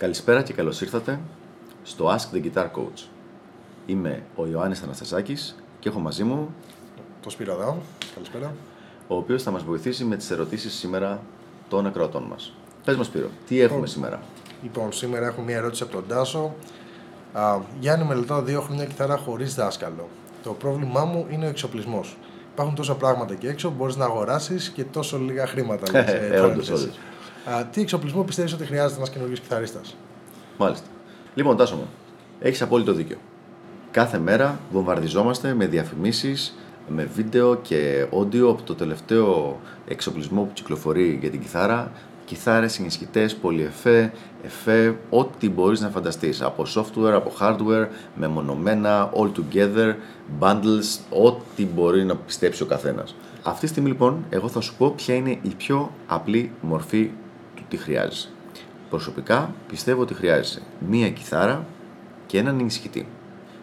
Καλησπέρα και καλώς ήρθατε στο Ask the Guitar Coach. Είμαι ο Ιωάννης Αναστασάκης και έχω μαζί μου το Σπύρο Δάου. Καλησπέρα. ο οποίος θα μας βοηθήσει με τις ερωτήσεις σήμερα των ακροατών μας. Πες μας Σπύρο, τι έχουμε σήμερα; Λοιπόν, σήμερα έχω μια ερώτηση από τον Τάσο. Α, Γιάννη, μελετάω δύο χρόνια κιθάρα χωρίς δάσκαλο. Το πρόβλημά μου είναι ο εξοπλισμός. Υπάρχουν τόσα πράγματα εκεί έξω που μπορείς να αγοράσεις και τόσο λίγα χρήματα. λες, Ε, ε, όντως, παρένθεση. όντως. Α, τι εξοπλισμό πιστεύεις ότι χρειάζεται ένας καινούριο κιθαρίστας; Μάλιστα. Λοιπόν, Τάσο μου, έχεις απόλυτο δίκιο. Κάθε μέρα βομβαρδιζόμαστε με διαφημίσεις, με βίντεο και audio από το τελευταίο εξοπλισμό που κυκλοφορεί για την κιθάρα. Κιθάρες, ενισχυτές, πολυεφέ, εφέ, ό,τι μπορείς να φανταστείς. Από software, από hardware, μεμονωμένα, all together, bundles, ό,τι μπορεί να πιστέψει ο καθένας. Αυτή τη στιγμή λοιπόν, εγώ θα σου πω ποια είναι η πιο απλή μορφή του τι χρειάζεσαι. Προσωπικά πιστεύω ότι χρειάζεσαι μία κιθάρα και έναν ενισχυτή.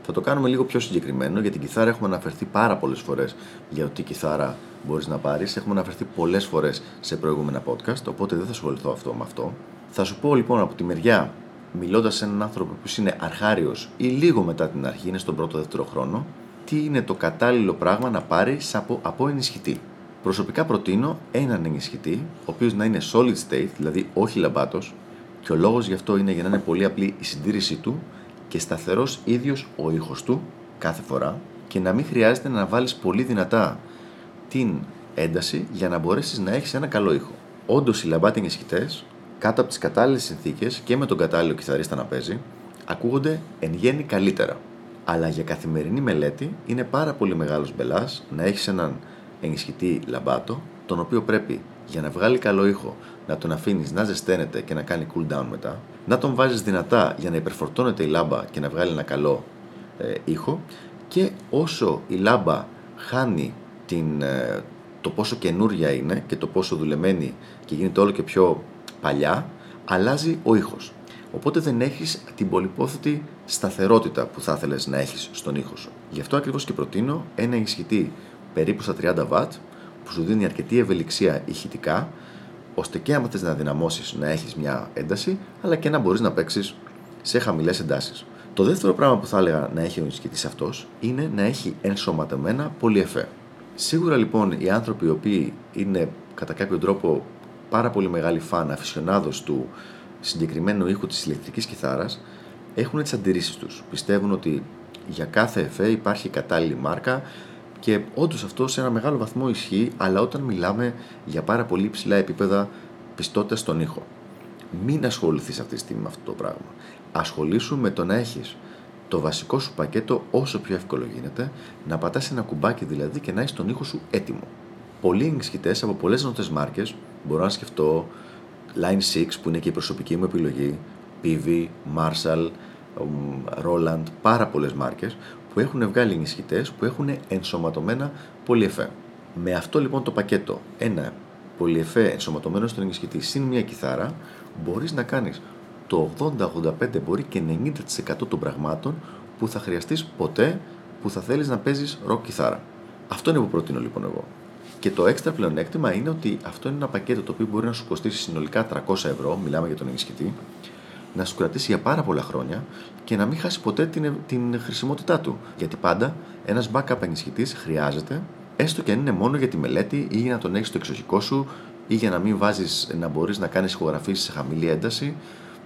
Θα το κάνουμε λίγο πιο συγκεκριμένο γιατί την κιθάρα έχουμε αναφερθεί πάρα πολλές φορές για το τι κιθάρα μπορείς να πάρεις. Έχουμε αναφερθεί πολλές φορές σε προηγούμενα podcast, οπότε δεν θα ασχοληθώ αυτό με αυτό. Θα σου πω λοιπόν από τη μεριά, μιλώντας σε έναν άνθρωπο που είναι αρχάριος ή λίγο μετά την αρχή, είναι στον πρώτο-δεύτερο χρόνο, τι είναι το κατάλληλο πράγμα να πάρεις από, από ενισχυτή. Προσωπικά προτείνω έναν ενισχυτή, ο οποίος να είναι solid state, δηλαδή όχι λαμπάτος, και ο λόγος γι' αυτό είναι για να είναι πολύ απλή η συντήρησή του και σταθερός ίδιος ο ήχος του κάθε φορά και να μην χρειάζεται να βάλεις πολύ δυνατά την ένταση για να μπορέσεις να έχεις ένα καλό ήχο. Όντως, οι λαμπάτοι ενισχυτές, κάτω από τις κατάλληλες συνθήκες και με τον κατάλληλο κιθαρίστα να παίζει, ακούγονται εν γέννη καλύτερα. Αλλά για καθημερινή μελέτη είναι πάρα πολύ μεγάλος μπελάς να έχεις έναν ενισχυτή λαμπάτο, τον οποίο πρέπει για να βγάλει καλό ήχο να τον αφήνεις να ζεσταίνεται και να κάνει cool down μετά, να τον βάζεις δυνατά για να υπερφορτώνεται η λάμπα και να βγάλει ένα καλό ε, ήχο και όσο η λάμπα χάνει την, ε, το πόσο καινούρια είναι και το πόσο δουλεμένη και γίνεται όλο και πιο παλιά, αλλάζει ο ήχος. Οπότε δεν έχεις την πολυπόθετη σταθερότητα που θα ήθελες να έχεις στον ήχο σου. Γι' αυτό ακριβώς και προτείνω ένα ενισχυτή περίπου στα 30 W που σου δίνει αρκετή ευελιξία ηχητικά ώστε και άμα θες να δυναμώσεις να έχεις μια ένταση αλλά και να μπορείς να παίξεις σε χαμηλές εντάσεις. Το δεύτερο πράγμα που θα έλεγα να έχει ο ενισχυτής αυτός είναι να έχει ενσωματωμένα πολυεφέ. Σίγουρα λοιπόν οι άνθρωποι οι οποίοι είναι κατά κάποιο τρόπο πάρα πολύ μεγάλοι φαν, αφισιονάδος του συγκεκριμένου ήχου της ηλεκτρικής κιθάρας έχουν τις αντιρρήσεις τους. Πιστεύουν ότι για κάθε εφέ υπάρχει κατάλληλη μάρκα και όντως αυτό σε ένα μεγάλο βαθμό ισχύει, αλλά όταν μιλάμε για πάρα πολύ υψηλά επίπεδα πιστότητας στον ήχο. Μην ασχοληθείς αυτή τη στιγμή με αυτό το πράγμα. Ασχολήσου με το να έχεις το βασικό σου πακέτο όσο πιο εύκολο γίνεται, να πατάς ένα κουμπάκι δηλαδή και να έχεις τον ήχο σου έτοιμο. Πολλοί ενισχυτέ από πολλές νοτέ μάρκες, μπορώ να σκεφτώ Line 6 που είναι και η προσωπική μου επιλογή, PV, Marshall, Roland, πάρα πολλές μάρκες που έχουν βγάλει ενισχυτέ που έχουν ενσωματωμένα πολυεφέ. Με αυτό λοιπόν το πακέτο, ένα πολυεφέ ενσωματωμένο στον ενισχυτή συν μια κιθάρα, μπορείς να κάνεις το 80-85 μπορεί και 90% των πραγμάτων που θα χρειαστείς ποτέ που θα θέλεις να παίζεις rock κιθάρα. Αυτό είναι που προτείνω λοιπόν εγώ. Και το έξτρα πλεονέκτημα είναι ότι αυτό είναι ένα πακέτο το οποίο μπορεί να σου κοστίσει συνολικά 300 ευρώ, μιλάμε για τον ενισχυτή, να σου κρατήσει για πάρα πολλά χρόνια και να μην χάσει ποτέ την, την χρησιμότητά του. Γιατί πάντα ένας backup ενισχυτής χρειάζεται, έστω και αν είναι μόνο για τη μελέτη ή για να τον έχεις στο εξοχικό σου ή για να μην βάζεις, να μπορείς να κάνεις ηχογραφήσεις σε χαμηλή ένταση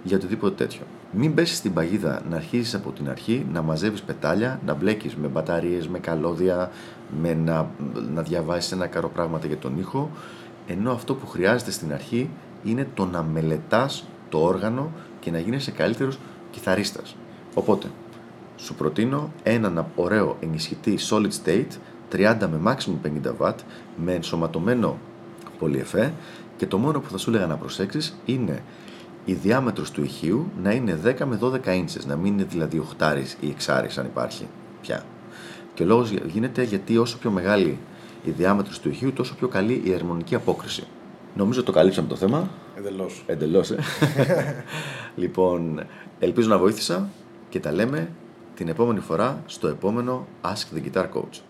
για οτιδήποτε τέτοιο. Μην πέσεις στην παγίδα να αρχίσεις από την αρχή να μαζεύεις πετάλια, να μπλέκεις με μπαταρίες, με καλώδια, με να, να διαβάσεις ένα καρό πράγματα για τον ήχο. Ενώ αυτό που χρειάζεται στην αρχή είναι το να μελετάς το όργανο και να γίνεσαι καλύτερος κιθαρίστας. Οπότε, σου προτείνω έναν ωραίο ενισχυτή solid state 30 με maximum 50 W με ενσωματωμένο πολυεφέ και το μόνο που θα σου έλεγα να προσέξεις είναι η διάμετρος του ηχείου να είναι 10 με 12 inches, να μην είναι δηλαδή 8 ή 6 αν υπάρχει πια. Και ο λόγος γίνεται γιατί όσο πιο μεγάλη η διάμετρος του ηχείου τόσο πιο καλή η ερμονική απόκριση. Νομίζω το καλύψαμε το θέμα. Εντελώς. Εντελώς, ε. λοιπόν, ελπίζω να βοήθησα και τα λέμε την επόμενη φορά στο επόμενο Ask the Guitar Coach.